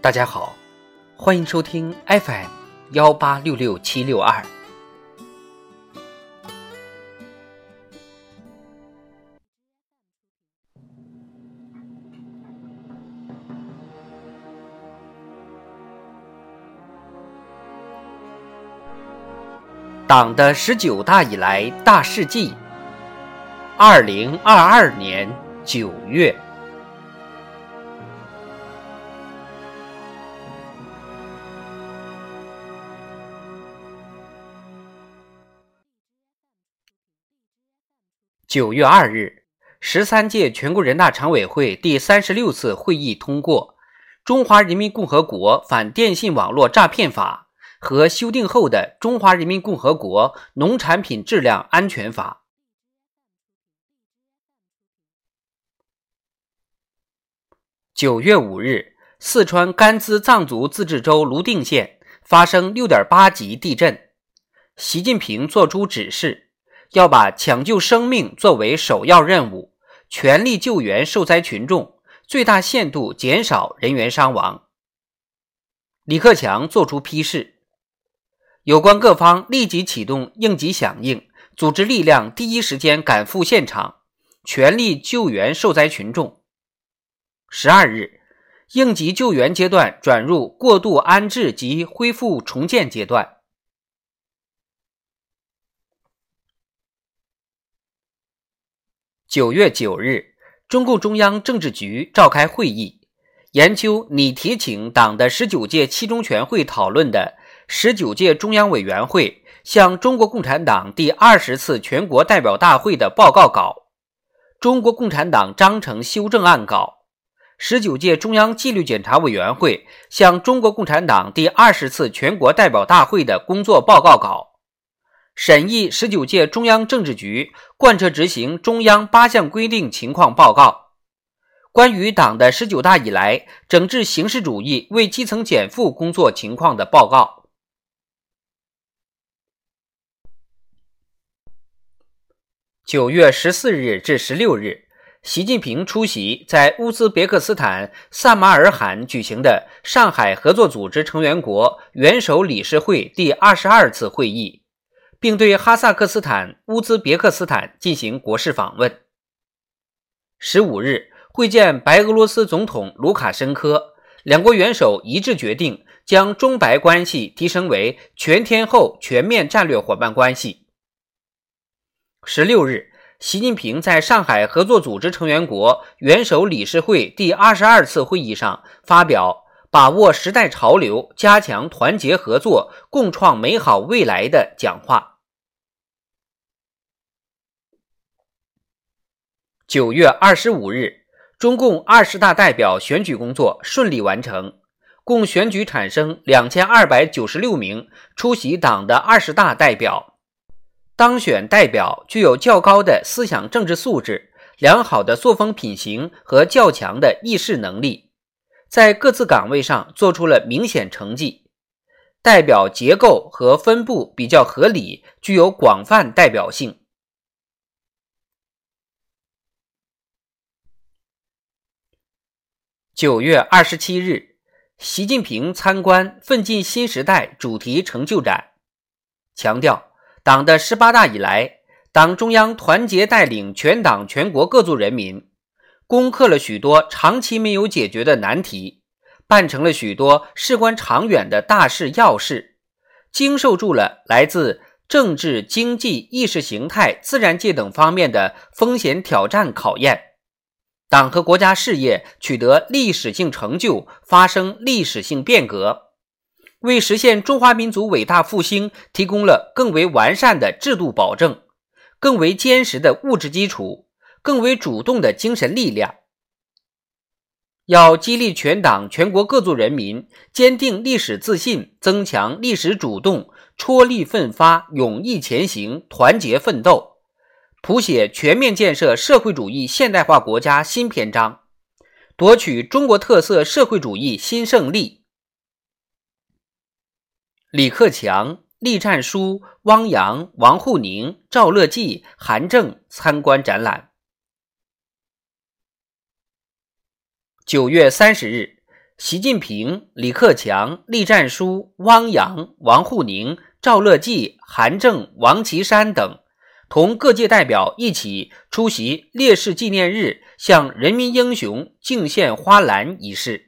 大家好，欢迎收听 FM 幺八六六七六二。党的十九大以来大事记，二零二二年九月。九月二日，十三届全国人大常委会第三十六次会议通过《中华人民共和国反电信网络诈骗法》和修订后的《中华人民共和国农产品质量安全法》。九月五日，四川甘孜藏族自治州泸定县发生六点八级地震，习近平作出指示。要把抢救生命作为首要任务，全力救援受灾群众，最大限度减少人员伤亡。李克强作出批示，有关各方立即启动应急响应，组织力量第一时间赶赴现场，全力救援受灾群众。十二日，应急救援阶段转入过渡安置及恢复重建阶段。九月九日，中共中央政治局召开会议，研究拟提请党的十九届七中全会讨论的十九届中央委员会向中国共产党第二十次全国代表大会的报告稿、中国共产党章程修正案稿、十九届中央纪律检查委员会向中国共产党第二十次全国代表大会的工作报告稿。审议十九届中央政治局贯彻执行中央八项规定情况报告，关于党的十九大以来整治形式主义为基层减负工作情况的报告。九月十四日至十六日，习近平出席在乌兹别克斯坦萨马尔罕举行的上海合作组织成员国元首理事会第二十二次会议。并对哈萨克斯坦、乌兹别克斯坦进行国事访问。十五日会见白俄罗斯总统卢卡申科，两国元首一致决定将中白关系提升为全天候全面战略伙伴关系。十六日，习近平在上海合作组织成员国元首理事会第二十二次会议上发表。把握时代潮流，加强团结合作，共创美好未来的讲话。九月二十五日，中共二十大代表选举工作顺利完成，共选举产生两千二百九十六名出席党的二十大代表。当选代表具有较高的思想政治素质、良好的作风品行和较强的议事能力。在各自岗位上做出了明显成绩，代表结构和分布比较合理，具有广泛代表性。九月二十七日，习近平参观“奋进新时代”主题成就展，强调党的十八大以来，党中央团结带领全党全国各族人民。攻克了许多长期没有解决的难题，办成了许多事关长远的大事要事，经受住了来自政治、经济、意识形态、自然界等方面的风险挑战考验，党和国家事业取得历史性成就，发生历史性变革，为实现中华民族伟大复兴提供了更为完善的制度保证，更为坚实的物质基础。更为主动的精神力量，要激励全党全国各族人民坚定历史自信，增强历史主动，踔厉奋发，勇毅前行，团结奋斗，谱写全面建设社会主义现代化国家新篇章，夺取中国特色社会主义新胜利。李克强、栗战书、汪洋、王沪宁、赵乐际、韩正参观展览。九月三十日，习近平、李克强、栗战书、汪洋、王沪宁、赵乐际、韩正、王岐山等，同各界代表一起出席烈士纪念日向人民英雄敬献花篮仪式。